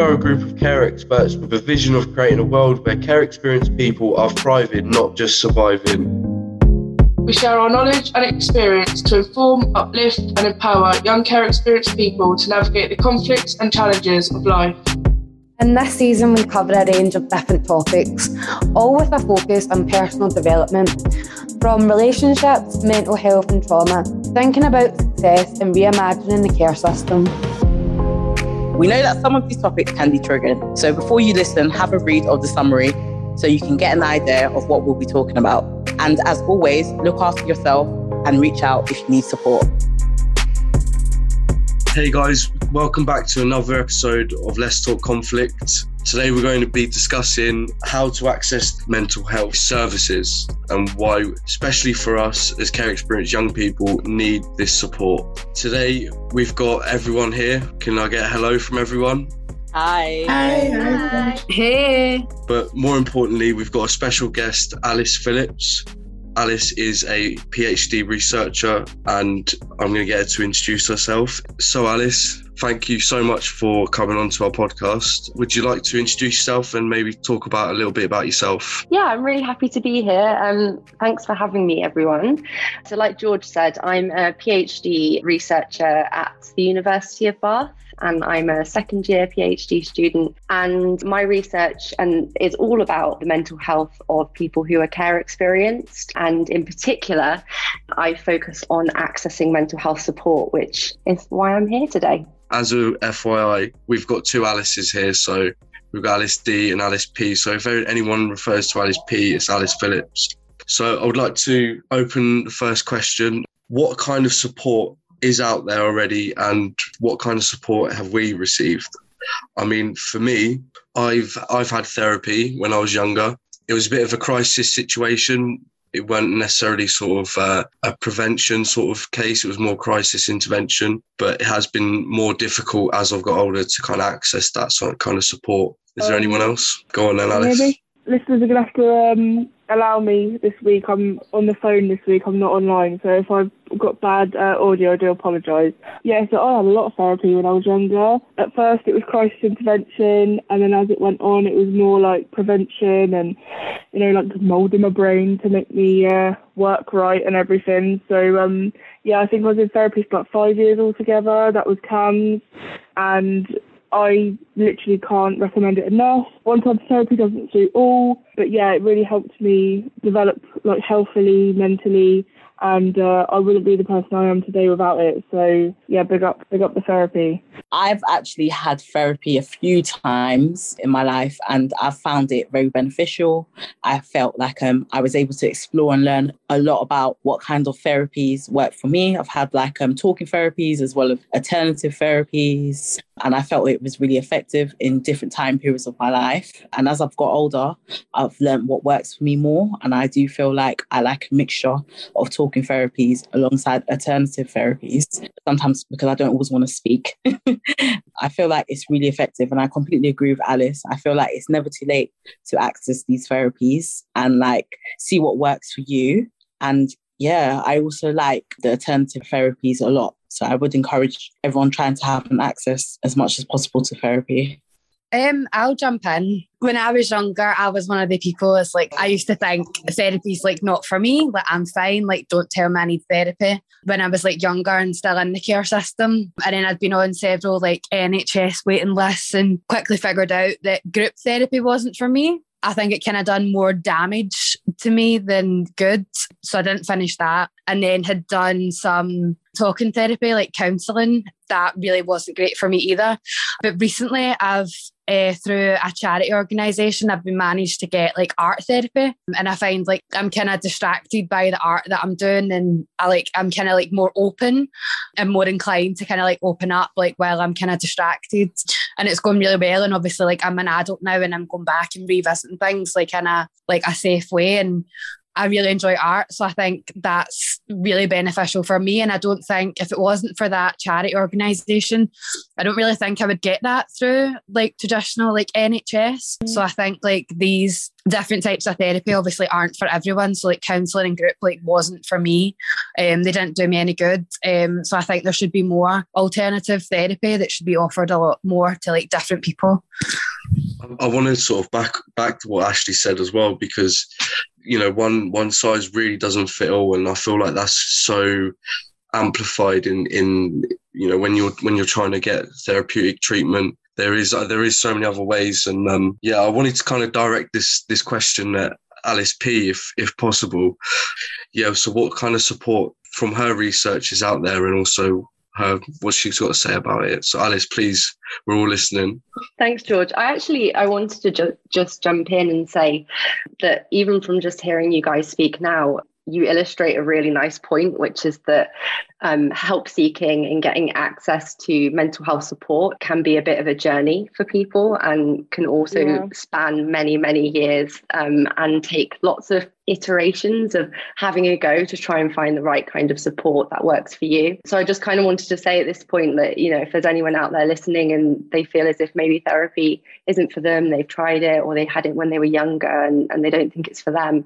are a group of care experts with a vision of creating a world where care experienced people are thriving, not just surviving. We share our knowledge and experience to inform, uplift, and empower young care experienced people to navigate the conflicts and challenges of life. In this season, we cover a range of different topics, all with a focus on personal development, from relationships, mental health, and trauma, thinking about success and reimagining the care system. We know that some of these topics can be triggered, so before you listen, have a read of the summary so you can get an idea of what we'll be talking about. And as always, look after yourself and reach out if you need support. Hey guys, welcome back to another episode of Let's Talk Conflict. Today we're going to be discussing how to access mental health services and why, especially for us as care experienced young people, need this support. Today we've got everyone here. Can I get a hello from everyone? Hi. Hi. Hey! But more importantly, we've got a special guest, Alice Phillips. Alice is a PhD researcher, and I'm going to get her to introduce herself. So, Alice, thank you so much for coming on to our podcast. Would you like to introduce yourself and maybe talk about a little bit about yourself? Yeah, I'm really happy to be here. Um, thanks for having me, everyone. So, like George said, I'm a PhD researcher at the University of Bath. And I'm a second year PhD student, and my research and is all about the mental health of people who are care experienced. And in particular, I focus on accessing mental health support, which is why I'm here today. As a FYI, we've got two Alices here, so we've got Alice D and Alice P. So if anyone refers to Alice P, it's Alice Phillips. So I would like to open the first question. What kind of support is out there already and what kind of support have we received? I mean, for me, I've I've had therapy when I was younger. It was a bit of a crisis situation. It wasn't necessarily sort of uh, a prevention sort of case. It was more crisis intervention, but it has been more difficult as I've got older to kind of access that sort of kind of support. Is there Um, anyone else? Go on then, Alice. Maybe listeners are gonna have to um, allow me this week. I'm on the phone this week. I'm not online, so if I've got bad uh, audio, I do apologise. Yeah, so I had a lot of therapy when I was younger. At first, it was crisis intervention, and then as it went on, it was more like prevention and you know, like moulding my brain to make me uh, work right and everything. So um, yeah, I think I was in therapy for about five years altogether. That was CAMHS, and I literally can't recommend it enough. One of therapy doesn't suit all, but yeah, it really helped me develop like healthily, mentally, and uh, I wouldn't be the person I am today without it. So yeah, big up, big up the therapy. I've actually had therapy a few times in my life and I've found it very beneficial. I felt like um, I was able to explore and learn a lot about what kind of therapies work for me. I've had like um, talking therapies as well as alternative therapies. And I felt it was really effective in different time periods of my life. And as I've got older, I've learned what works for me more. And I do feel like I like a mixture of talking therapies alongside alternative therapies, sometimes because I don't always want to speak. I feel like it's really effective. And I completely agree with Alice. I feel like it's never too late to access these therapies and like see what works for you. And yeah, I also like the alternative therapies a lot. So I would encourage everyone trying to have an access as much as possible to therapy. Um, I'll jump in. When I was younger, I was one of the people that's like, I used to think therapy's like not for me. Like, I'm fine. Like, don't tell me I need therapy. When I was like younger and still in the care system. And then I'd been on several like NHS waiting lists and quickly figured out that group therapy wasn't for me. I think it kind of done more damage to me than good. So I didn't finish that. And then had done some talking therapy, like counselling. That really wasn't great for me either. But recently, I've uh, through a charity organisation, I've been managed to get like art therapy, and I find like I'm kind of distracted by the art that I'm doing, and I like I'm kind of like more open and more inclined to kind of like open up like while I'm kind of distracted, and it's going really well. And obviously, like I'm an adult now, and I'm going back and revisiting things like in a like a safe way, and I really enjoy art. So I think that's really beneficial for me. And I don't think if it wasn't for that charity organisation, I don't really think I would get that through like traditional like NHS. So I think like these different types of therapy obviously aren't for everyone. So like counselling and group like wasn't for me. Um, they didn't do me any good. Um, so I think there should be more alternative therapy that should be offered a lot more to like different people. I want to sort of back back to what Ashley said as well because you know one one size really doesn't fit all, and I feel like that's so amplified in in you know when you're when you're trying to get therapeutic treatment there is uh, there is so many other ways and um, yeah i wanted to kind of direct this this question at alice p if if possible. Yeah so what kind of support from her research is out there and also her what she's got to say about it. So Alice, please, we're all listening. Thanks, George. I actually I wanted to ju- just jump in and say that even from just hearing you guys speak now, you illustrate a really nice point, which is that um, help seeking and getting access to mental health support can be a bit of a journey for people and can also yeah. span many, many years um, and take lots of iterations of having a go to try and find the right kind of support that works for you. So I just kind of wanted to say at this point that, you know, if there's anyone out there listening and they feel as if maybe therapy isn't for them, they've tried it or they had it when they were younger and, and they don't think it's for them,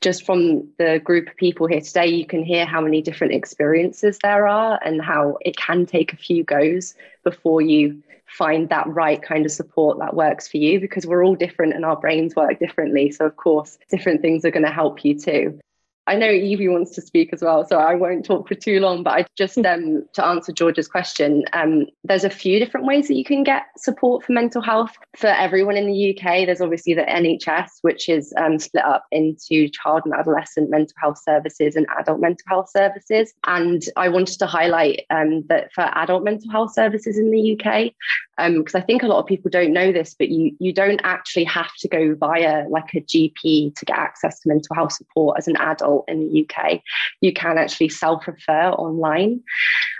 just from the group of people here today, you can hear how many different experiences there are and how it can take a few goes before you find that right kind of support that works for you because we're all different and our brains work differently. So, of course, different things are going to help you too. I know Evie wants to speak as well, so I won't talk for too long. But I just um, to answer George's question, um, there's a few different ways that you can get support for mental health for everyone in the UK. There's obviously the NHS, which is um, split up into child and adolescent mental health services and adult mental health services. And I wanted to highlight um, that for adult mental health services in the UK, because um, I think a lot of people don't know this, but you you don't actually have to go via like a GP to get access to mental health support as an adult in the UK, you can actually self refer online.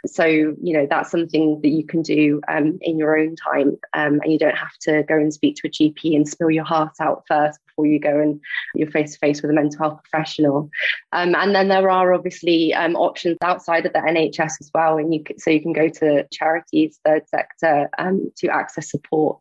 So, you know, that's something that you can do um, in your own time. Um, and you don't have to go and speak to a GP and spill your heart out first before you go and you're face to face with a mental health professional. Um, and then there are obviously um, options outside of the NHS as well. And you can, so you can go to charities, third sector um, to access support.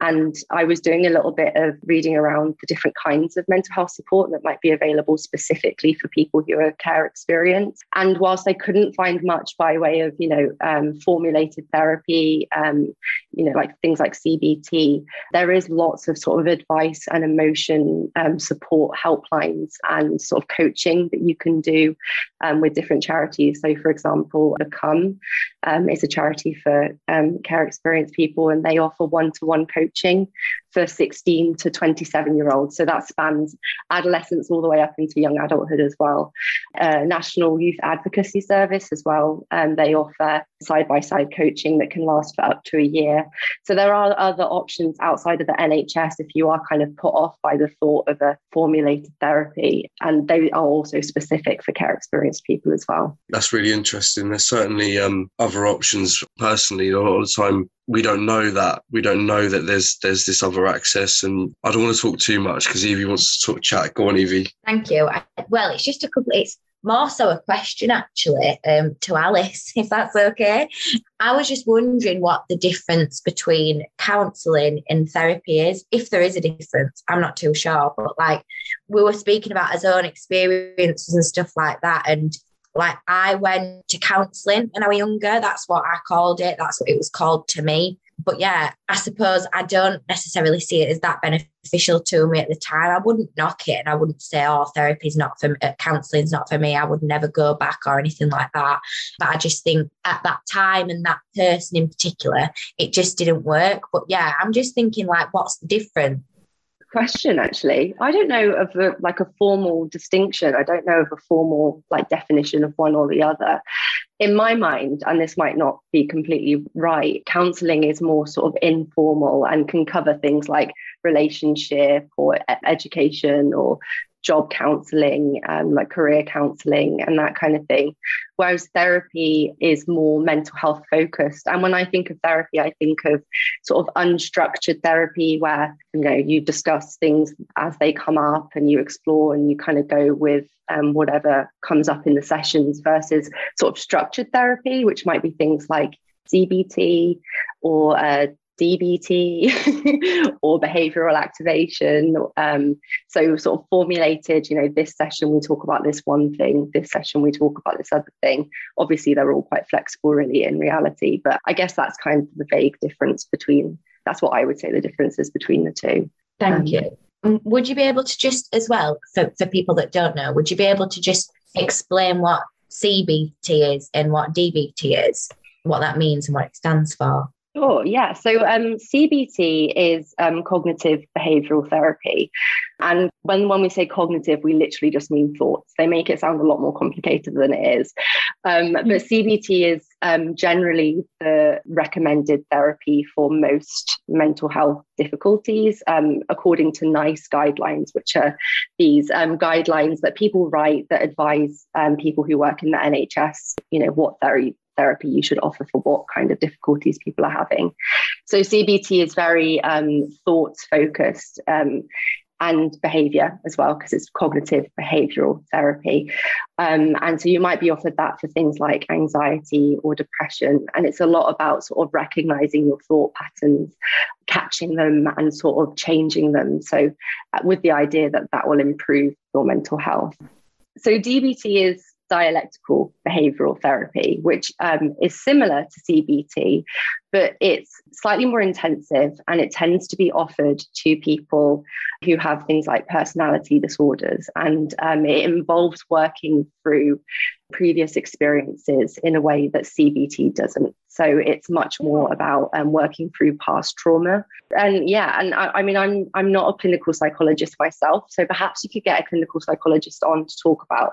And I was doing a little bit of reading around the different kinds of mental health support that might be available specifically for people who are care experienced. And whilst I couldn't find much by way of, you know, um, formulated therapy, um, you know, like things like CBT, there is lots of sort of advice and emotion um, support helplines and sort of coaching that you can do um, with different charities. So, for example, Become um, is a charity for um, care experienced people, and they offer one to one coaching for 16 to 27 year olds. So that spans adolescence all the way up into young adulthood as well. Uh, National Youth Advocacy Service as well. Um, they offer side by side coaching that can last for up to a year. So there are other options outside of the NHS if you are kind of put off by the thought of a formulated therapy. And they are also specific for care experienced people as well. That's really interesting. There's certainly um, other options. Personally, a lot of the time we don't know that we don't know that there's there's this other access and i don't want to talk too much because evie wants to talk chat go on evie thank you well it's just a couple it's more so a question actually um, to alice if that's okay i was just wondering what the difference between counselling and therapy is if there is a difference i'm not too sure but like we were speaking about his own experiences and stuff like that and like I went to counselling when I was younger. That's what I called it. That's what it was called to me. But yeah, I suppose I don't necessarily see it as that beneficial to me at the time. I wouldn't knock it and I wouldn't say, oh, therapy's not for me, uh, counselling's not for me. I would never go back or anything like that. But I just think at that time and that person in particular, it just didn't work. But yeah, I'm just thinking like, what's the difference? question actually i don't know of a, like a formal distinction i don't know of a formal like definition of one or the other in my mind and this might not be completely right counseling is more sort of informal and can cover things like relationship or education or job counseling, um, like career counseling, and that kind of thing. Whereas therapy is more mental health focused. And when I think of therapy, I think of sort of unstructured therapy where you know you discuss things as they come up and you explore and you kind of go with um, whatever comes up in the sessions versus sort of structured therapy, which might be things like CBT or uh, DBT or behavioral activation. Um, so, sort of formulated, you know, this session we talk about this one thing, this session we talk about this other thing. Obviously, they're all quite flexible, really, in reality. But I guess that's kind of the vague difference between, that's what I would say the difference is between the two. Thank um, you. Um, would you be able to just, as well, for, for people that don't know, would you be able to just explain what CBT is and what DBT is, what that means and what it stands for? Sure, yeah. So um, CBT is um, cognitive behavioral therapy. And when, when we say cognitive, we literally just mean thoughts. They make it sound a lot more complicated than it is. Um, but CBT is um, generally the recommended therapy for most mental health difficulties, um, according to NICE guidelines, which are these um, guidelines that people write that advise people who work in the NHS, you know, what therapy therapy you should offer for what kind of difficulties people are having. So CBT is very um, thoughts focused. Um, and behavior as well, because it's cognitive behavioral therapy. Um, and so you might be offered that for things like anxiety or depression. And it's a lot about sort of recognizing your thought patterns, catching them, and sort of changing them. So, uh, with the idea that that will improve your mental health. So, DBT is dialectical behavioral therapy, which um, is similar to CBT, but it's slightly more intensive and it tends to be offered to people who have things like personality disorders. And um, it involves working through previous experiences in a way that CBT doesn't. So it's much more about um, working through past trauma. And yeah, and I, I, mean, I'm I'm not a clinical psychologist myself, so perhaps you could get a clinical psychologist on to talk about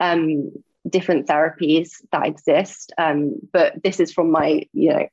um, different therapies that exist. Um, but this is from my you know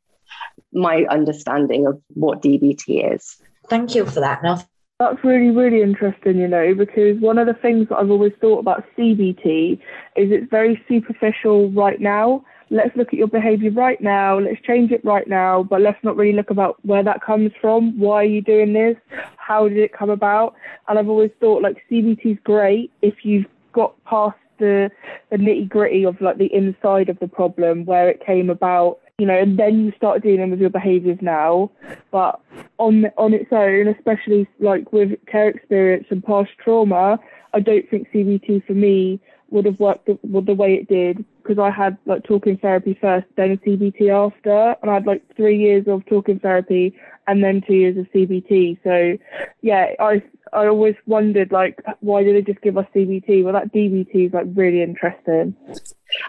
my understanding of what DBT is. Thank you for that. Now, that's really, really interesting, you know, because one of the things that I've always thought about CBT is it's very superficial right now. Let's look at your behavior right now, let's change it right now, but let's not really look about where that comes from. Why are you doing this? How did it come about? And I've always thought like CBT is great if you've got past the, the nitty gritty of like the inside of the problem, where it came about you know, and then you start dealing with your behaviours now. But on on its own, especially like with care experience and past trauma, I don't think CBT for me would have worked the, the way it did because I had like talking therapy first, then CBT after, and I had like three years of talking therapy and then two years of CBT. So, yeah, I I always wondered like why did they just give us CBT? Well, that DBT is like really interesting.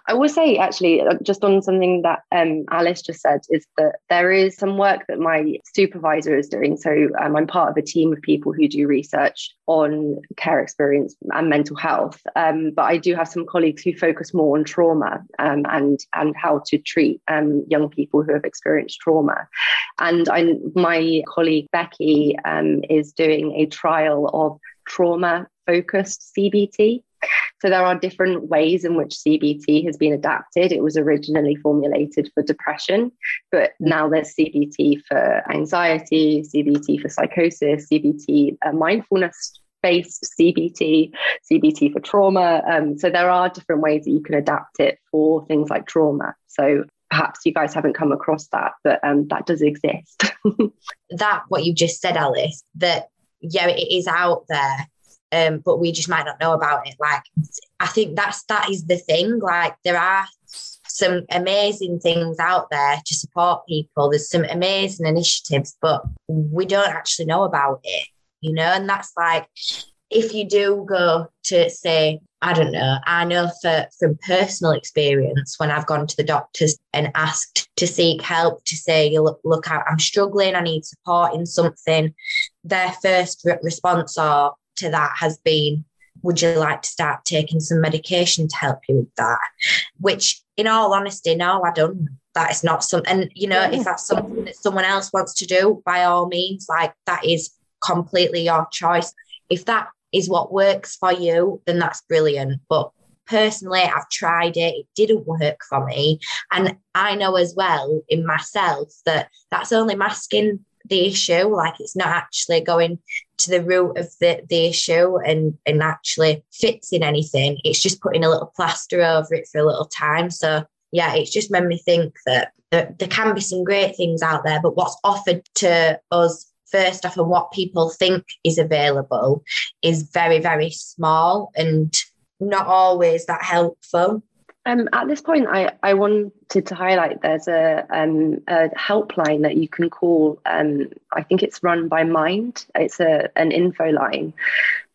I will say, actually, uh, just on something that um, Alice just said, is that there is some work that my supervisor is doing. So um, I'm part of a team of people who do research on care experience and mental health. Um, but I do have some colleagues who focus more on trauma um, and and how to treat um, young people who have experienced trauma. And I, my colleague Becky um, is doing a trial of trauma focused CBT. So there are different ways in which CBT has been adapted. It was originally formulated for depression, but now there's CBT for anxiety, CBT for psychosis, CBT uh, mindfulness based CBT, CBT for trauma. Um, so there are different ways that you can adapt it for things like trauma. So perhaps you guys haven't come across that, but um, that does exist. that what you just said, Alice, that yeah, it is out there um, but we just might not know about it. Like, I think that's that is the thing. Like, there are some amazing things out there to support people. There's some amazing initiatives, but we don't actually know about it, you know. And that's like, if you do go to say, I don't know, I know for from personal experience when I've gone to the doctors and asked to seek help to say, look, look, I'm struggling, I need support in something. Their first re- response are, to that has been would you like to start taking some medication to help you with that? Which, in all honesty, no, I don't. That is not something, and you know, if that's something that someone else wants to do, by all means, like that is completely your choice. If that is what works for you, then that's brilliant. But personally, I've tried it, it didn't work for me. And I know as well in myself that that's only masking the issue. Like it's not actually going to the root of the, the issue and, and actually fixing anything. It's just putting a little plaster over it for a little time. So yeah, it's just made me think that there, there can be some great things out there, but what's offered to us first off and what people think is available is very, very small and not always that helpful. Um, at this point, I, I wanted to highlight there's a, um, a helpline that you can call. Um, I think it's run by Mind. It's a an info line.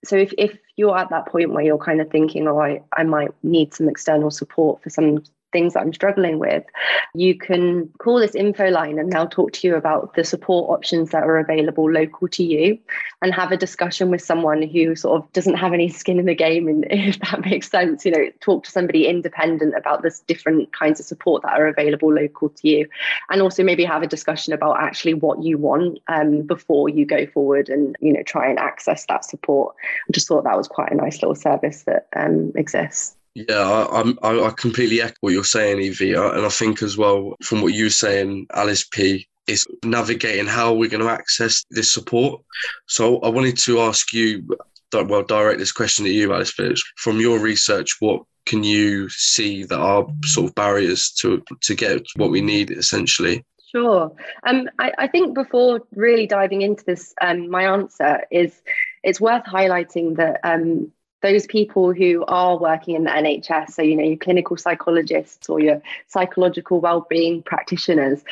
So if, if you're at that point where you're kind of thinking, oh, I, I might need some external support for some things that I'm struggling with, you can call this info line and they'll talk to you about the support options that are available local to you and have a discussion with someone who sort of doesn't have any skin in the game. And if that makes sense, you know, talk to somebody independent about this different kinds of support that are available local to you. And also maybe have a discussion about actually what you want um, before you go forward and, you know, try and access that support. I just thought that was quite a nice little service that um, exists. Yeah, I, I, I completely echo what you're saying, Evie, and I think as well from what you're saying, Alice P, is navigating how we're going to access this support. So I wanted to ask you, well, direct this question at you, Alice Phillips. From your research, what can you see that are sort of barriers to to get what we need essentially? Sure. Um, I, I, think before really diving into this, um, my answer is it's worth highlighting that um, those people who are working in the NHS, so you know your clinical psychologists or your psychological well-being practitioners,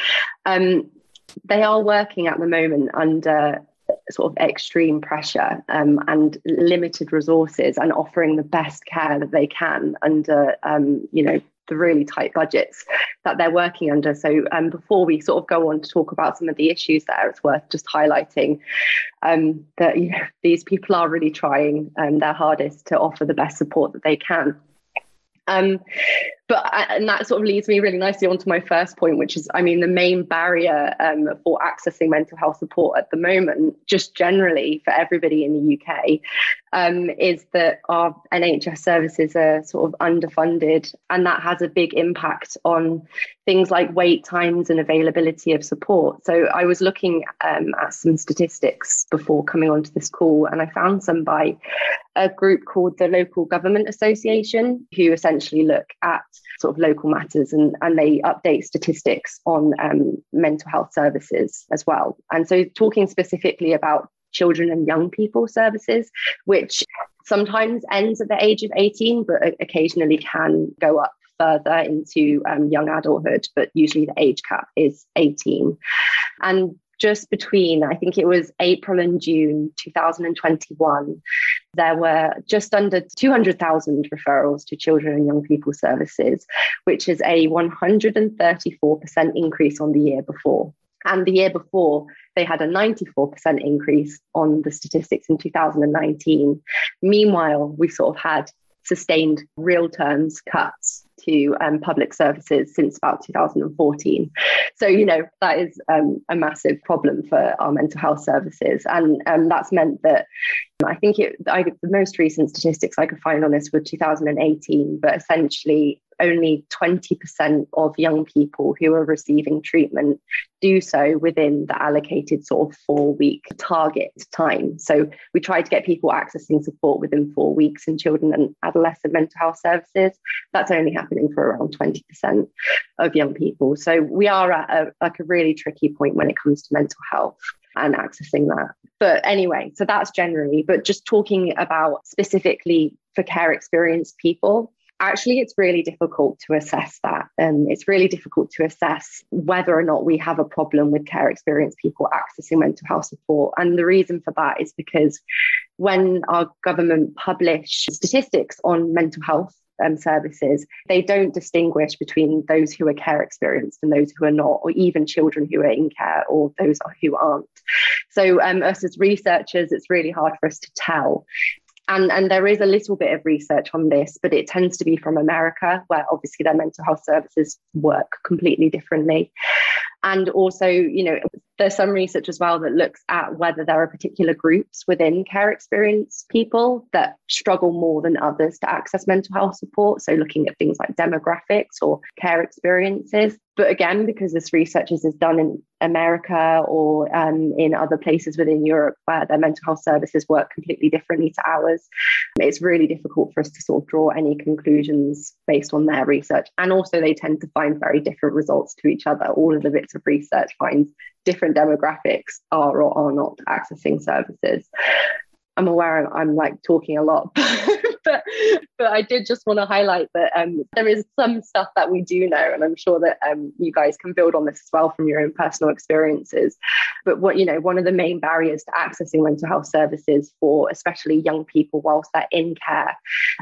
um, they are working at the moment under sort of extreme pressure um, and limited resources and offering the best care that they can under um, you know the really tight budgets that they're working under. So um, before we sort of go on to talk about some of the issues there, it's worth just highlighting um, that you know, these people are really trying um, their hardest to offer the best support that they can. Um, but uh, and that sort of leads me really nicely onto my first point, which is, I mean, the main barrier um, for accessing mental health support at the moment, just generally for everybody in the UK, um, is that our NHS services are sort of underfunded, and that has a big impact on things like wait times and availability of support. So I was looking um, at some statistics before coming onto this call, and I found some by a group called the Local Government Association, who essentially look at sort of local matters and, and they update statistics on um, mental health services as well. And so, talking specifically about children and young people services, which sometimes ends at the age of 18, but occasionally can go up further into um, young adulthood, but usually the age cap is 18. And just between, I think it was April and June 2021, there were just under 200,000 referrals to children and young people services, which is a 134% increase on the year before. And the year before, they had a 94% increase on the statistics in 2019. Meanwhile, we sort of had sustained real terms cuts to um, public services since about 2014. So, you know, that is um, a massive problem for our mental health services. And um, that's meant that I think it, I, the most recent statistics I could find on this were 2018, but essentially only 20% of young people who are receiving treatment do so within the allocated sort of four week target time. So we try to get people accessing support within four weeks in children and adolescent mental health services. That's only happening for around 20% of young people. So we are at a, like a really tricky point when it comes to mental health and accessing that. But anyway, so that's generally, but just talking about specifically for care experienced people, actually it's really difficult to assess that and um, it's really difficult to assess whether or not we have a problem with care experienced people accessing mental health support and the reason for that is because when our government publish statistics on mental health um, services, they don't distinguish between those who are care experienced and those who are not, or even children who are in care or those who aren't. So, um, us as researchers, it's really hard for us to tell and, and there is a little bit of research on this, but it tends to be from America, where obviously their mental health services work completely differently. And also, you know, There's some research as well that looks at whether there are particular groups within care experience people that struggle more than others to access mental health support. So, looking at things like demographics or care experiences. But again, because this research is done in America or um, in other places within Europe where their mental health services work completely differently to ours, it's really difficult for us to sort of draw any conclusions based on their research. And also, they tend to find very different results to each other. All of the bits of research finds different demographics are or are not accessing services. I'm aware I'm, I'm like talking a lot, but but I did just want to highlight that um, there is some stuff that we do know, and I'm sure that um, you guys can build on this as well from your own personal experiences. But what you know, one of the main barriers to accessing mental health services for especially young people whilst they're in care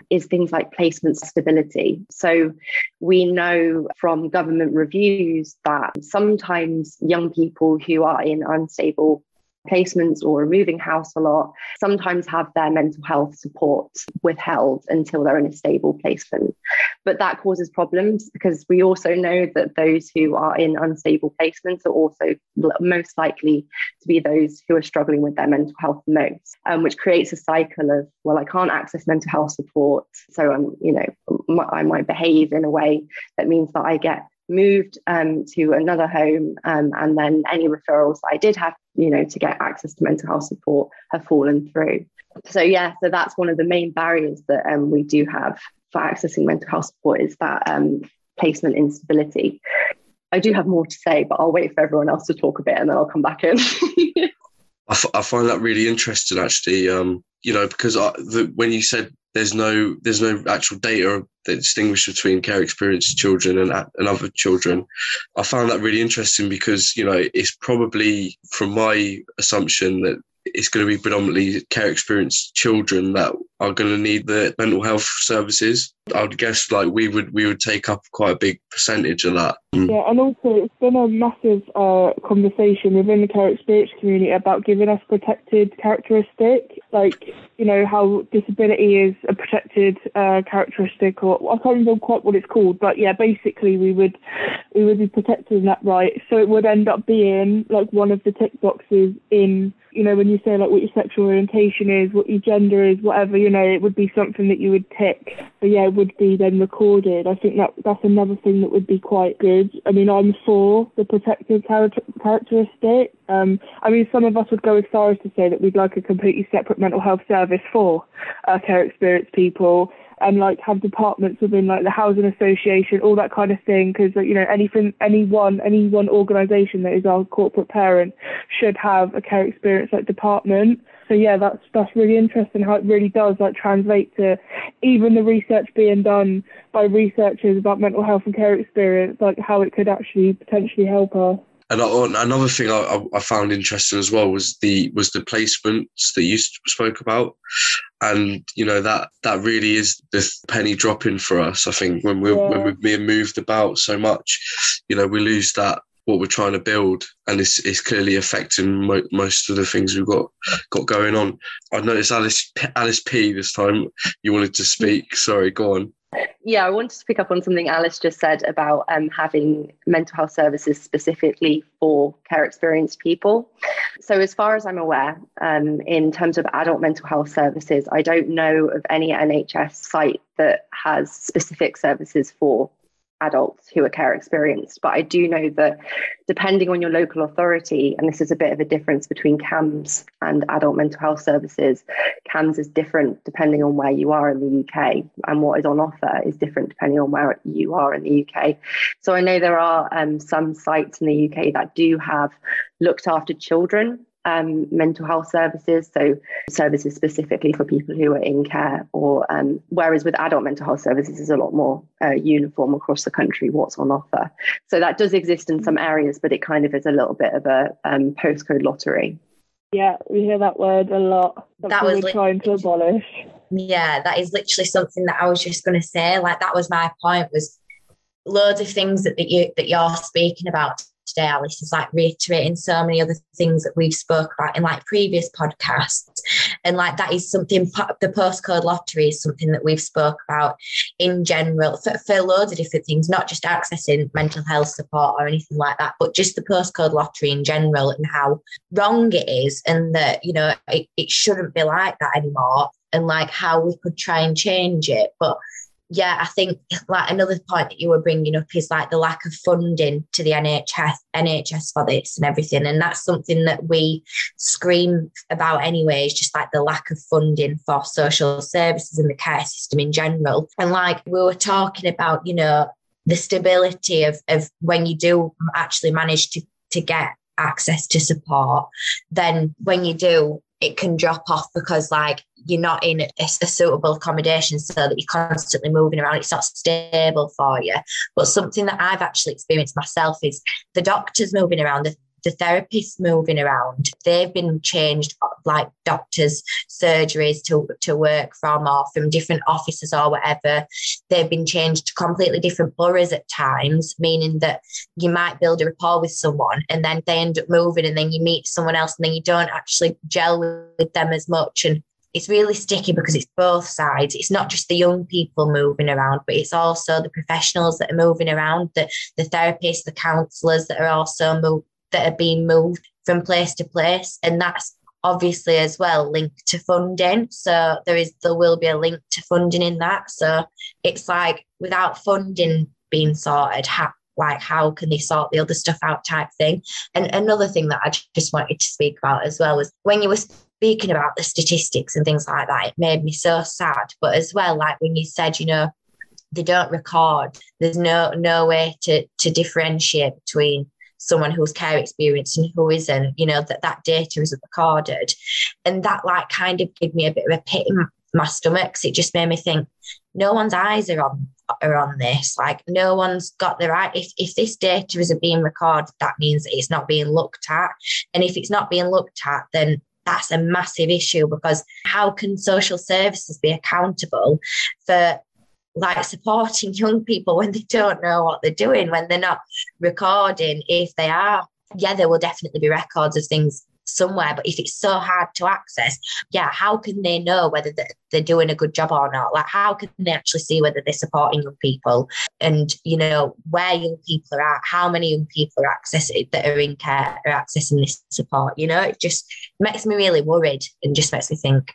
is things like placement stability. So we know from government reviews that sometimes young people who are in unstable placements or moving house a lot sometimes have their mental health support withheld until they're in a stable placement. But that causes problems because we also know that those who are in unstable placements are also most likely to be those who are struggling with their mental health most, um, which creates a cycle of, well, I can't access mental health support. So I'm, you know, I might behave in a way that means that I get moved um, to another home um, and then any referrals I did have you know to get access to mental health support have fallen through. So yeah so that's one of the main barriers that um, we do have for accessing mental health support is that um, placement instability. I do have more to say but I'll wait for everyone else to talk a bit and then I'll come back in I, f- I find that really interesting actually um, you know because I, the, when you said there's no there's no actual data that distinguish between care experienced children and, and other children. I found that really interesting because you know it's probably from my assumption that it's going to be predominantly care experienced children that are going to need the mental health services. I would guess like we would we would take up quite a big percentage of that. Mm. Yeah, and also it's been a massive uh, conversation within the care experience community about giving us protected characteristic, like you know how disability is a protected uh, characteristic, or I can't remember quite what it's called, but yeah, basically we would we would be protected in that right. So it would end up being like one of the tick boxes in you know, when you say like what your sexual orientation is, what your gender is, whatever, you know, it would be something that you would tick. But yeah, it would be then recorded. I think that that's another thing that would be quite good. I mean, I'm for the protected character- characteristic. Um, I mean, some of us would go as far as to say that we'd like a completely separate mental health service for uh, care experienced people and like have departments within like the housing association, all that kind of thing. Because you know anything, any one, any one organisation that is our corporate parent should have a care experience like department. So yeah, that's that's really interesting how it really does like translate to even the research being done by researchers about mental health and care experience, like how it could actually potentially help us. And another thing I, I, found interesting as well was the was the placements that you spoke about, and you know that that really is the penny dropping for us. I think when we yeah. when we've been moved about so much, you know, we lose that what we're trying to build, and it's, it's clearly affecting mo- most of the things we've got got going on. I noticed Alice Alice P this time. You wanted to speak. Sorry, go on. Yeah, I wanted to pick up on something Alice just said about um, having mental health services specifically for care experienced people. So, as far as I'm aware, um, in terms of adult mental health services, I don't know of any NHS site that has specific services for adults who are care experienced. But I do know that depending on your local authority, and this is a bit of a difference between CAMHS and adult mental health services, CAMHS is different depending on where you are in the UK, and what is on offer is different depending on where you are in the UK. So I know there are um, some sites in the UK that do have looked after children um, mental health services, so services specifically for people who are in care, or um, whereas with adult mental health services is a lot more uh, uniform across the country what's on offer. So that does exist in some areas, but it kind of is a little bit of a um, postcode lottery. Yeah, we hear that word a lot. That, that was li- trying to abolish. Yeah, that is literally something that I was just going to say. Like that was my point. Was loads of things that, that you that you're speaking about today, Alice, is like reiterating so many other things that we've spoke about in like previous podcasts. And like that is something, the postcode lottery is something that we've spoke about in general for, for loads of different things, not just accessing mental health support or anything like that, but just the postcode lottery in general and how wrong it is and that, you know, it, it shouldn't be like that anymore and like how we could try and change it. But yeah, I think like another point that you were bringing up is like the lack of funding to the NHS NHS for this and everything, and that's something that we scream about anyway. Is just like the lack of funding for social services and the care system in general. And like we were talking about, you know, the stability of of when you do actually manage to to get access to support, then when you do, it can drop off because like you're not in a, a, suitable accommodation so that you're constantly moving around it's not stable for you. But something that i've actually experienced myself is the doctors moving around the the therapists moving around, they've been changed like doctors' surgeries to, to work from or from different offices or whatever. They've been changed to completely different boroughs at times, meaning that you might build a rapport with someone and then they end up moving and then you meet someone else and then you don't actually gel with them as much. And it's really sticky because it's both sides. It's not just the young people moving around, but it's also the professionals that are moving around, the, the therapists, the counsellors that are also moved that are being moved from place to place. And that's obviously as well linked to funding. So there is there will be a link to funding in that. So it's like without funding being sorted, how like how can they sort the other stuff out type thing. And another thing that I just wanted to speak about as well was when you were speaking about the statistics and things like that, it made me so sad. But as well, like when you said, you know, they don't record, there's no no way to to differentiate between someone who's care experienced and who isn't, you know, that that data isn't recorded. And that like kind of gave me a bit of a pit in my stomach because it just made me think no one's eyes are on are on this. Like no one's got the right. If if this data isn't being recorded, that means it's not being looked at. And if it's not being looked at, then that's a massive issue because how can social services be accountable for like supporting young people when they don't know what they're doing, when they're not recording. If they are, yeah, there will definitely be records of things somewhere. But if it's so hard to access, yeah, how can they know whether they're doing a good job or not? Like, how can they actually see whether they're supporting young people and, you know, where young people are at, how many young people are accessing that are in care are accessing this support? You know, it just makes me really worried and just makes me think.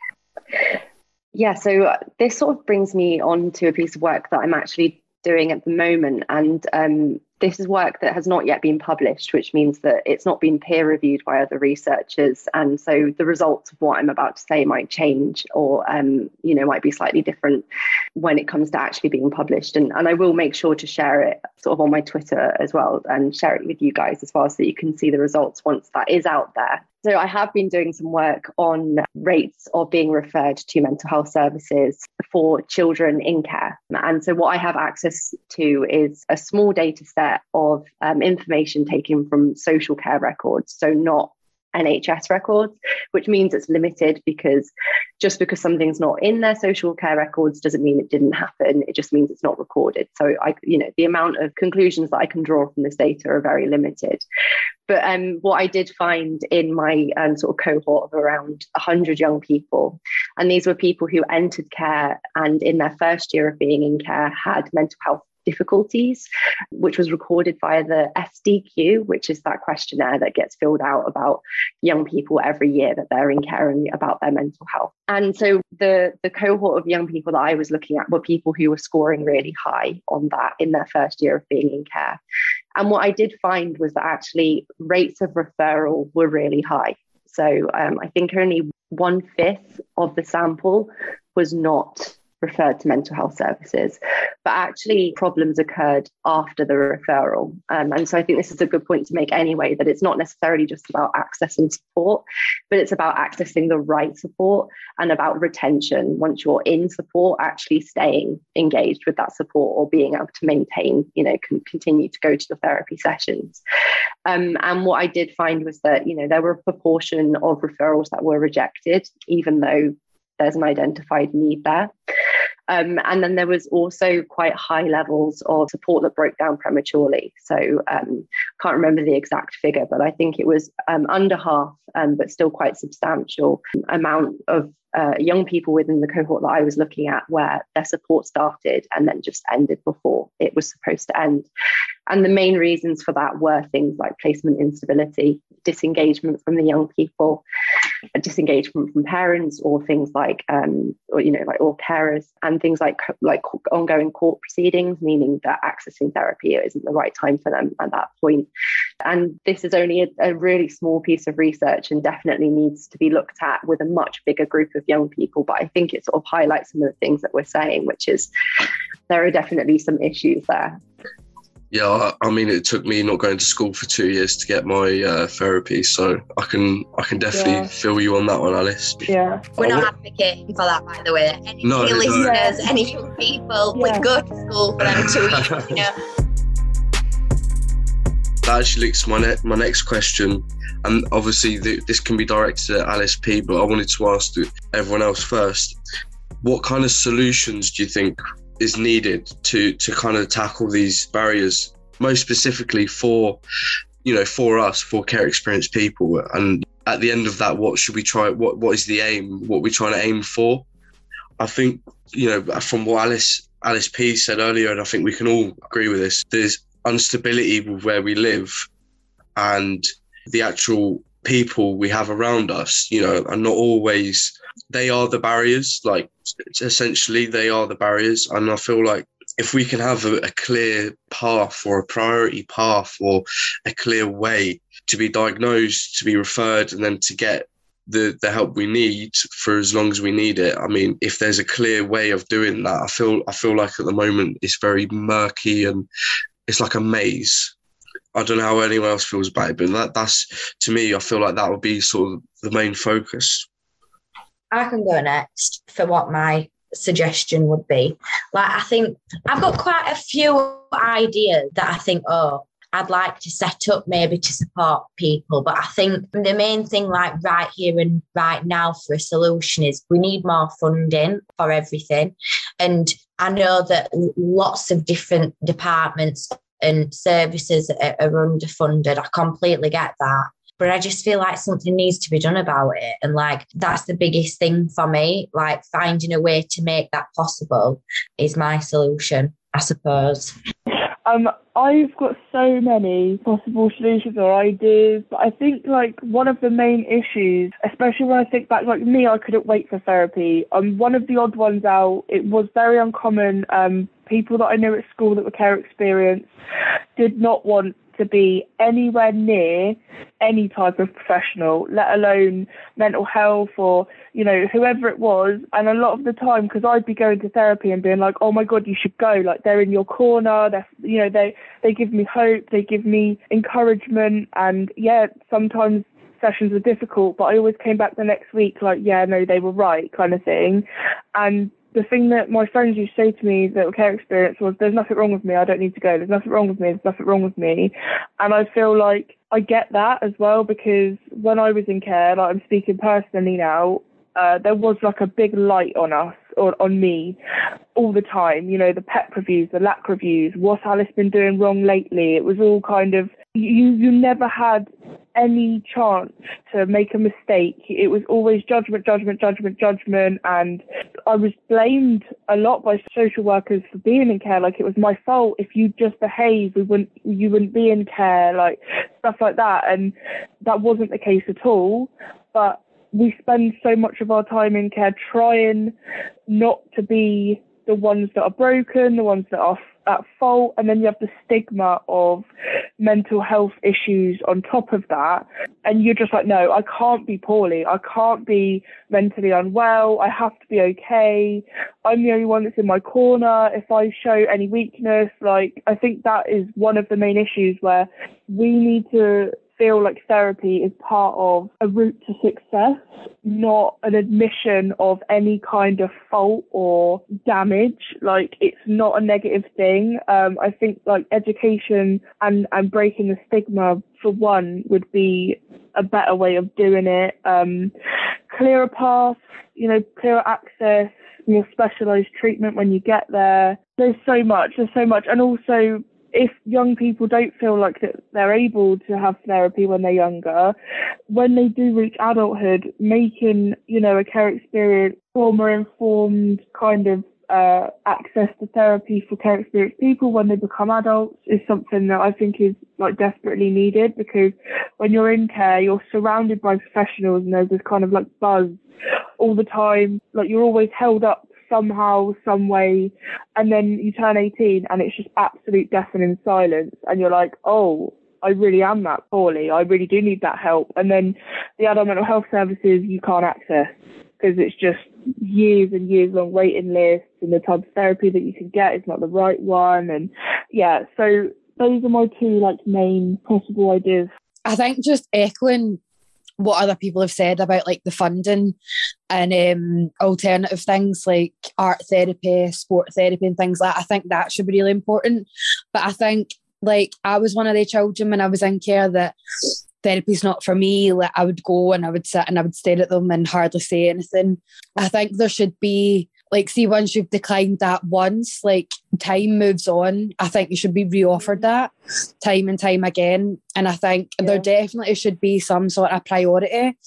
Yeah, so this sort of brings me on to a piece of work that I'm actually doing at the moment. And um, this is work that has not yet been published, which means that it's not been peer reviewed by other researchers. And so the results of what I'm about to say might change or, um, you know, might be slightly different when it comes to actually being published. And, and I will make sure to share it sort of on my Twitter as well and share it with you guys as well so you can see the results once that is out there. So I have been doing some work on rates of being referred to mental health services for children in care. And so what I have access to is a small data set of um, information taken from social care records. So not NHS records, which means it's limited because just because something's not in their social care records doesn't mean it didn't happen. It just means it's not recorded. So I, you know, the amount of conclusions that I can draw from this data are very limited. But um, what I did find in my um, sort of cohort of around 100 young people, and these were people who entered care and in their first year of being in care had mental health difficulties, which was recorded via the SDQ, which is that questionnaire that gets filled out about young people every year that they're in care and about their mental health. And so the, the cohort of young people that I was looking at were people who were scoring really high on that in their first year of being in care. And what I did find was that actually rates of referral were really high. So um, I think only one fifth of the sample was not referred to mental health services. But actually, problems occurred after the referral. Um, and so I think this is a good point to make anyway that it's not necessarily just about accessing support, but it's about accessing the right support and about retention once you're in support, actually staying engaged with that support or being able to maintain, you know, can continue to go to the therapy sessions. Um, and what I did find was that, you know, there were a proportion of referrals that were rejected, even though there's an identified need there. Um, and then there was also quite high levels of support that broke down prematurely. So um, can't remember the exact figure, but I think it was um, under half, um, but still quite substantial amount of uh, young people within the cohort that I was looking at where their support started and then just ended before it was supposed to end. And the main reasons for that were things like placement instability, disengagement from the young people, disengagement from parents, or things like, um, or you know, like all carers, and things like like ongoing court proceedings, meaning that accessing therapy isn't the right time for them at that point. And this is only a, a really small piece of research, and definitely needs to be looked at with a much bigger group of young people. But I think it sort of highlights some of the things that we're saying, which is there are definitely some issues there. Yeah, I, mean, it took me not going to school for two years to get my uh, therapy, so I can I can definitely yeah. feel you on that one, Alice. Yeah, we're not advocating for that, by the way. Any no, listeners, no. any young people, yeah. we go to school for them two years, you know. That actually links my ne- my next question, and obviously the, this can be directed at Alice P. But I wanted to ask everyone else first. What kind of solutions do you think is needed to to kind of tackle these barriers most specifically for you know for us for care experienced people. And at the end of that what should we try what what is the aim what we're trying to aim for? I think you know from what alice alice p said earlier and i think we can all agree with this there's instability with where we live and the actual people we have around us you know are not always they are the barriers. Like essentially, they are the barriers, and I feel like if we can have a, a, clear path or a priority path or a clear way to be diagnosed, to be referred, and then to get the the help we need for as long as we need it. I mean, if there's a clear way of doing that, I feel I feel like at the moment it's very murky and it's like a maze. I don't know how anyone else feels about it, but that that's to me, I feel like that would be sort of the main focus. I can go next for what my suggestion would be. Like, I think I've got quite a few ideas that I think, oh, I'd like to set up maybe to support people. But I think the main thing, like right here and right now, for a solution is we need more funding for everything. And I know that lots of different departments and services are, underfunded. I completely get that but I just feel like something needs to be done about it. And like that's the biggest thing for me. Like finding a way to make that possible is my solution, I suppose. Um, I've got so many possible solutions or ideas, but I think like one of the main issues, especially when I think back, like me, I couldn't wait for therapy. Um, one of the odd ones out, it was very uncommon. Um, people that I knew at school that were care experienced did not want to be anywhere near any type of professional, let alone mental health or, you know, whoever it was. And a lot of the time, because I'd be going to therapy and being like, oh my God, you should go. Like they're in your corner. They're, you know, they, they give me hope. They give me encouragement. And yeah, sometimes sessions were difficult, but I always came back the next week like, yeah, no, they were right kind of thing. And the thing that my friends used to say to me that care experience was there's nothing wrong with me, I don't need to go, there's nothing wrong with me, there's nothing wrong with me. And I feel like I get that as well because when I was in care, like I'm speaking personally now, uh, there was like a big light on us or on me all the time. You know, the PEP reviews, the LAC reviews, what Alice been doing wrong lately? It was all kind of you. You never had any chance to make a mistake. It was always judgment, judgment, judgment, judgment. And I was blamed a lot by social workers for being in care. Like it was my fault. If you just behaved, we wouldn't, you wouldn't be in care, like stuff like that. And that wasn't the case at all. But we spend so much of our time in care trying not to be the ones that are broken, the ones that are at fault, and then you have the stigma of mental health issues on top of that. And you're just like, no, I can't be poorly. I can't be mentally unwell. I have to be okay. I'm the only one that's in my corner. If I show any weakness, like, I think that is one of the main issues where we need to feel like therapy is part of a route to success, not an admission of any kind of fault or damage. Like it's not a negative thing. Um, I think like education and, and breaking the stigma for one would be a better way of doing it. Um, clearer paths, you know, clearer access, more specialized treatment when you get there. There's so much, there's so much. And also, if young people don't feel like that they're able to have therapy when they're younger, when they do reach adulthood, making, you know, a care experience trauma informed kind of uh, access to therapy for care experienced people when they become adults is something that I think is like desperately needed because when you're in care, you're surrounded by professionals and there's this kind of like buzz all the time. Like you're always held up somehow, some way, and then you turn 18 and it's just absolute deafening silence, and you're like, oh, I really am that poorly. I really do need that help. And then the adult mental health services you can't access because it's just years and years long waiting lists and the type of therapy that you can get is not the right one. And yeah, so those are my two like main possible ideas. I think just echoing what other people have said about like the funding and um, alternative things like art therapy, sport therapy, and things like that. I think that should be really important. But I think like I was one of the children when I was in care that therapy's not for me. Like I would go and I would sit and I would stare at them and hardly say anything. I think there should be like see once you've declined that once, like time moves on. I think you should be reoffered mm-hmm. that time and time again. And I think yeah. there definitely should be some sort of priority.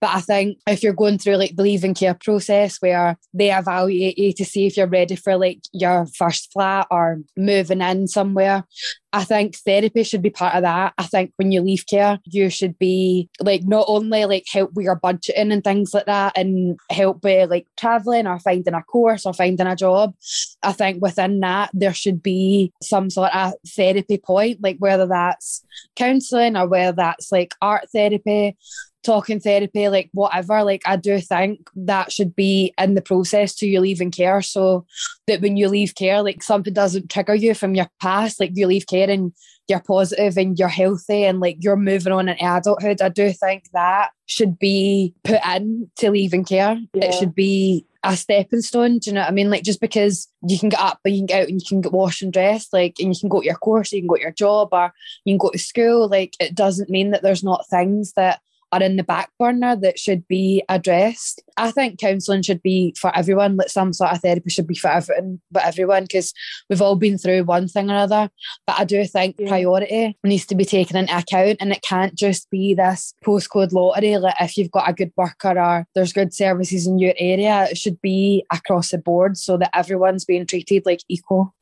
But I think if you're going through like the leaving care process where they evaluate you to see if you're ready for like your first flat or moving in somewhere, I think therapy should be part of that. I think when you leave care, you should be like not only like help with your budgeting and things like that and help with like traveling or finding a course or finding a job. I think within that there should be some sort of therapy point, like whether that's counselling or whether that's like art therapy talking therapy, like whatever, like I do think that should be in the process to you leaving care so that when you leave care, like something doesn't trigger you from your past, like you leave care and you're positive and you're healthy and like you're moving on in adulthood. I do think that should be put in to leaving care. Yeah. It should be a stepping stone. Do you know what I mean? Like just because you can get up and you can get out and you can get washed and dressed, like and you can go to your course, you can go to your job or you can go to school, like it doesn't mean that there's not things that are in the back burner that should be addressed. I think counselling should be for everyone, like some sort of therapy should be for everyone, but everyone, because we've all been through one thing or another. But I do think yeah. priority needs to be taken into account and it can't just be this postcode lottery. Like if you've got a good worker or there's good services in your area, it should be across the board so that everyone's being treated like equal.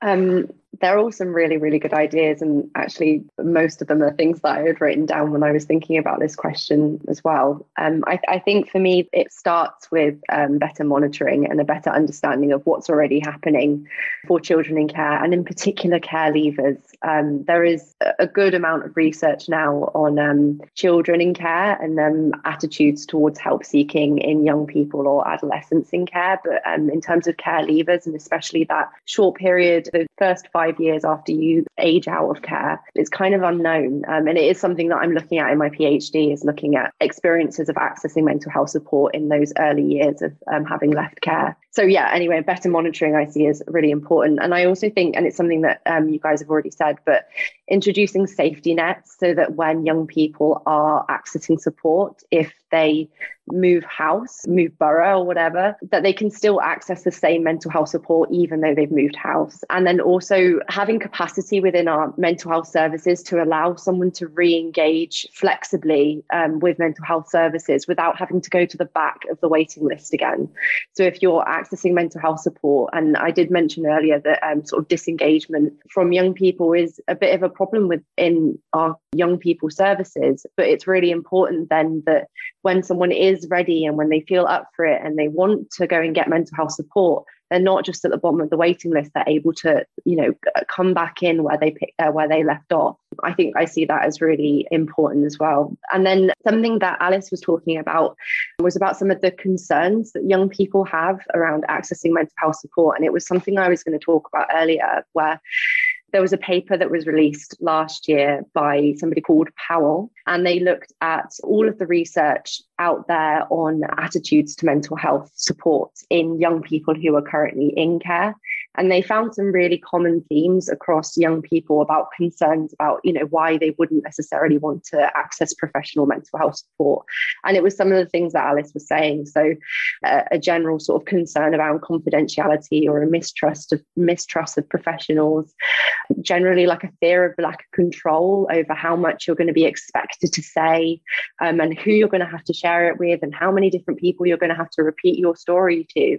Um, there are all some really, really good ideas. And actually, most of them are things that I had written down when I was thinking about this question as well. Um, I, I, think for me, it starts with um, better monitoring and a better understanding of what's already happening for children in care, and in particular, care leavers. Um, there is a good amount of research now on um, children in care and um, attitudes towards help seeking in young people or adolescents in care. But um, in terms of care leavers, and especially that short period, the first five years after you age out of care it's kind of unknown. Um, and it is something that I'm looking at in my PhD is looking at experiences of accessing mental health support in those early years of um, having left care. So yeah, anyway, better monitoring I see is really important. And I also think, and it's something that um, you guys have already said, but introducing safety nets so that when young people are accessing support, if they move house, move borough, or whatever, that they can still access the same mental health support even though they've moved house. And then also having capacity within our mental health services to allow someone to re engage flexibly um, with mental health services without having to go to the back of the waiting list again. So if you're accessing mental health support, and I did mention earlier that um, sort of disengagement from young people is a bit of a problem within our young people services, but it's really important then that when someone is ready and when they feel up for it and they want to go and get mental health support, they're not just at the bottom of the waiting list. They're able to, you know, come back in where they pick, uh, where they left off. I think I see that as really important as well. And then something that Alice was talking about was about some of the concerns that young people have around accessing mental health support, and it was something I was going to talk about earlier, where there was a paper that was released last year by somebody called Powell, and they looked at all of the research out there on attitudes to mental health support in young people who are currently in care. And they found some really common themes across young people about concerns about you know why they wouldn't necessarily want to access professional mental health support. And it was some of the things that alice was saying. So uh, a general sort of concern around confidentiality or a mistrust of mistrust of professionals. Generally like a fear of lack of control over how much you're going to be expected to say um, and who you're going to have to share it with and how many different people you're going to have to repeat your story to.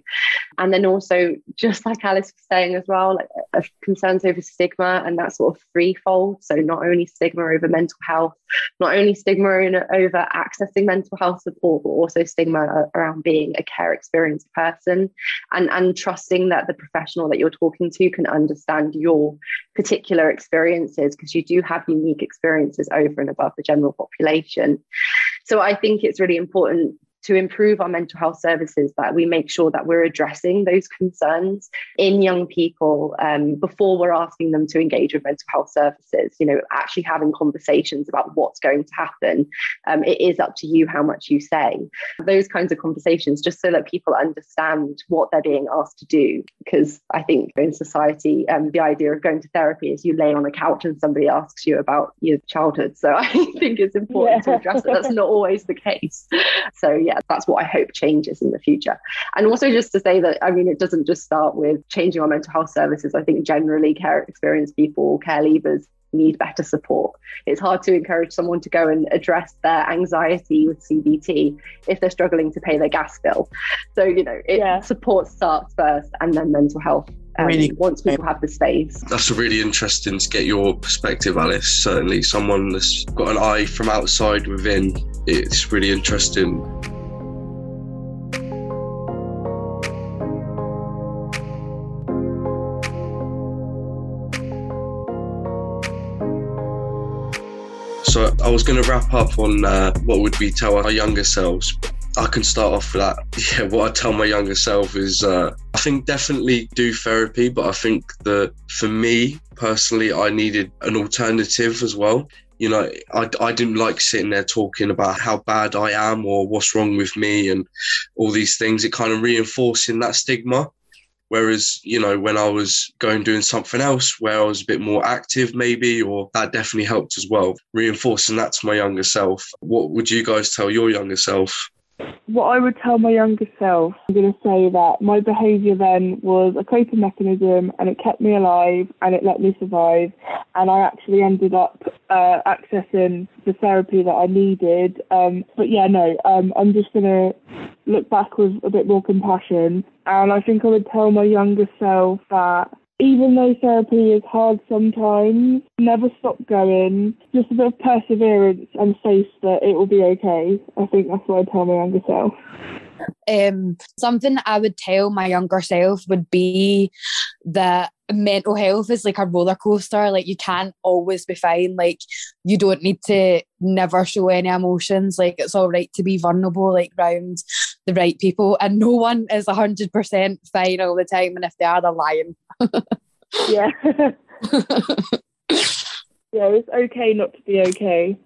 And then also just like alice was saying as well like concerns over stigma and that sort of threefold. So not only stigma over mental health not only stigma over accessing mental health support but also stigma around being a care experienced person and and trusting that the professional that you're talking to can understand your particular experiences because you do have unique experiences over and above the general population so I think it's really important to improve our mental health services that we make sure that we're addressing those concerns in young people um, before we're asking them to engage with mental health services you know actually having conversations about what's going to happen. Um, it is up to you how much you say. Those kinds of conversations just so that people understand what they're being asked to do because i think in society um, the idea of going to therapy is you lay on a couch and somebody asks you about your childhood. So i think it's important yeah. to address that that's not always the case. So yeah yeah, that's what I hope changes in the future. And also just to say that, I mean, it doesn't just start with changing our mental health services. I think generally care experienced people, care leavers need better support. It's hard to encourage someone to go and address their anxiety with CBT if they're struggling to pay their gas bill. So, you know, it, yeah. support starts first and then mental health um, really once people have the space. That's really interesting to get your perspective, Alice. Certainly, someone that's got an eye from outside within. It's really interesting. I was going to wrap up on uh, what would we tell our younger selves. I can start off with that. Yeah, what I tell my younger self is uh, I think definitely do therapy, but I think that for me personally, I needed an alternative as well. You know, I, I didn't like sitting there talking about how bad I am or what's wrong with me and all these things. It kind of reinforcing that stigma. Whereas, you know, when I was going doing something else where I was a bit more active, maybe, or that definitely helped as well, reinforcing that to my younger self. What would you guys tell your younger self? What I would tell my younger self, I'm going to say that my behaviour then was a coping mechanism and it kept me alive and it let me survive. And I actually ended up uh, accessing the therapy that I needed. Um, but yeah, no, um, I'm just going to look back with a bit more compassion. And I think I would tell my younger self that even though therapy is hard sometimes, never stop going. Just a bit of perseverance and faith that it will be okay. I think that's what I tell my younger self. Um, something I would tell my younger self would be that mental health is like a roller coaster. Like you can't always be fine. Like you don't need to never show any emotions. Like it's all right to be vulnerable, like around the right people. And no one is hundred percent fine all the time. And if they are, they're lying. yeah. yeah, it's okay not to be okay.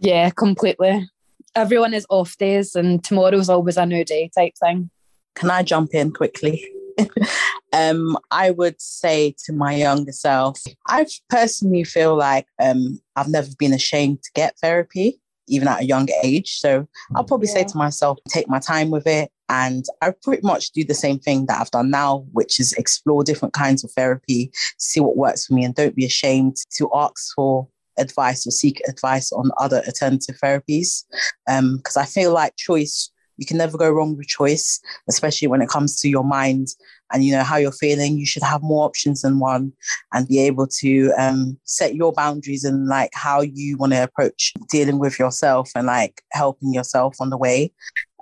Yeah, completely. Everyone is off days, and tomorrow's always a new day type thing. Can I jump in quickly? um, I would say to my younger self, I personally feel like um, I've never been ashamed to get therapy, even at a younger age. So I'll probably yeah. say to myself, take my time with it. And I pretty much do the same thing that I've done now, which is explore different kinds of therapy, see what works for me, and don't be ashamed to ask for advice or seek advice on other alternative therapies. Because um, I feel like choice you can never go wrong with choice, especially when it comes to your mind and you know how you're feeling. You should have more options than one and be able to um, set your boundaries and like how you want to approach dealing with yourself and like helping yourself on the way.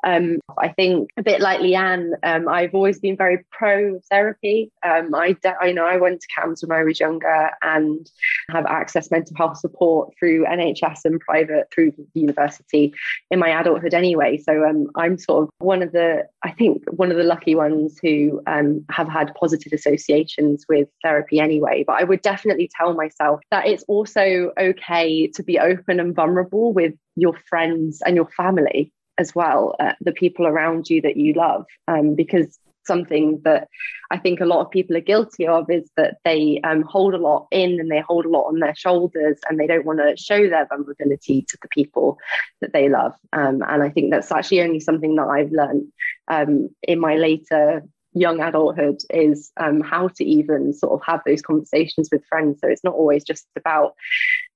Um, I think a bit like Leanne, um, I've always been very pro therapy. Um, I, de- I know I went to CAMHS when I was younger and have access mental health support through NHS and private through university in my adulthood anyway. So um, I'm sort of one of the, I think, one of the lucky ones who um, have had positive associations with therapy anyway. But I would definitely tell myself that it's also okay to be open and vulnerable with your friends and your family as well at the people around you that you love um, because something that I think a lot of people are guilty of is that they um, hold a lot in and they hold a lot on their shoulders and they don't want to show their vulnerability to the people that they love. Um, and I think that's actually only something that I've learned um, in my later young adulthood is um, how to even sort of have those conversations with friends. So it's not always just about,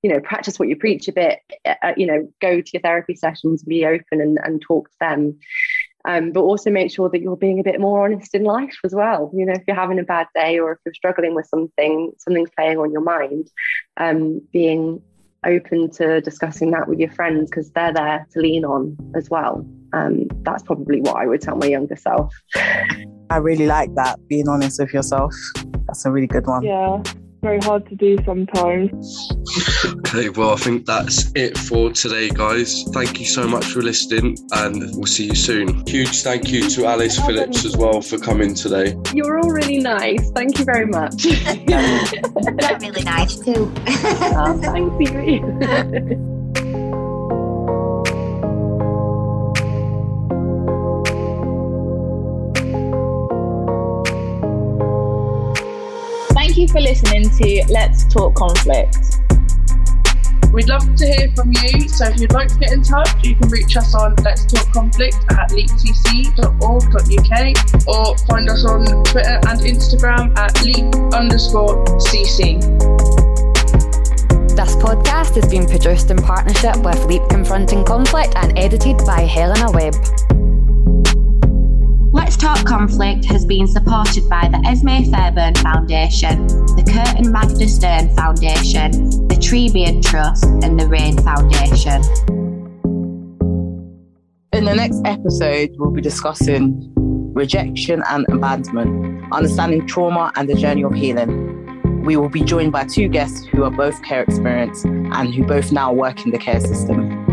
you know, practice what you preach a bit, uh, you know, go to your therapy sessions, be open and, and talk to them. Um, but also make sure that you're being a bit more honest in life as well. You know, if you're having a bad day or if you're struggling with something, something's playing on your mind, um, being open to discussing that with your friends because they're there to lean on as well. Um, that's probably what I would tell my younger self. I really like that, being honest with yourself. That's a really good one. Yeah, very hard to do sometimes. Okay, well, I think that's it for today, guys. Thank you so much for listening, and we'll see you soon. Huge thank you to Alice Phillips as well for coming today. You're all really nice. Thank you very much. They're really nice too. oh, thank you. Thank you for listening to Let's Talk Conflict. We'd love to hear from you, so if you'd like to get in touch, you can reach us on Let's Talk Conflict at leapcc.org.uk or find us on Twitter and Instagram at leap underscore cc. This podcast has been produced in partnership with Leap Confronting Conflict and edited by Helena Webb. Let's Talk Conflict has been supported by the Esmée Fairbairn Foundation, the Kurt and Magda Stern Foundation, the Treebeard Trust, and the Rayne Foundation. In the next episode, we'll be discussing rejection and abandonment, understanding trauma and the journey of healing. We will be joined by two guests who are both care experienced and who both now work in the care system.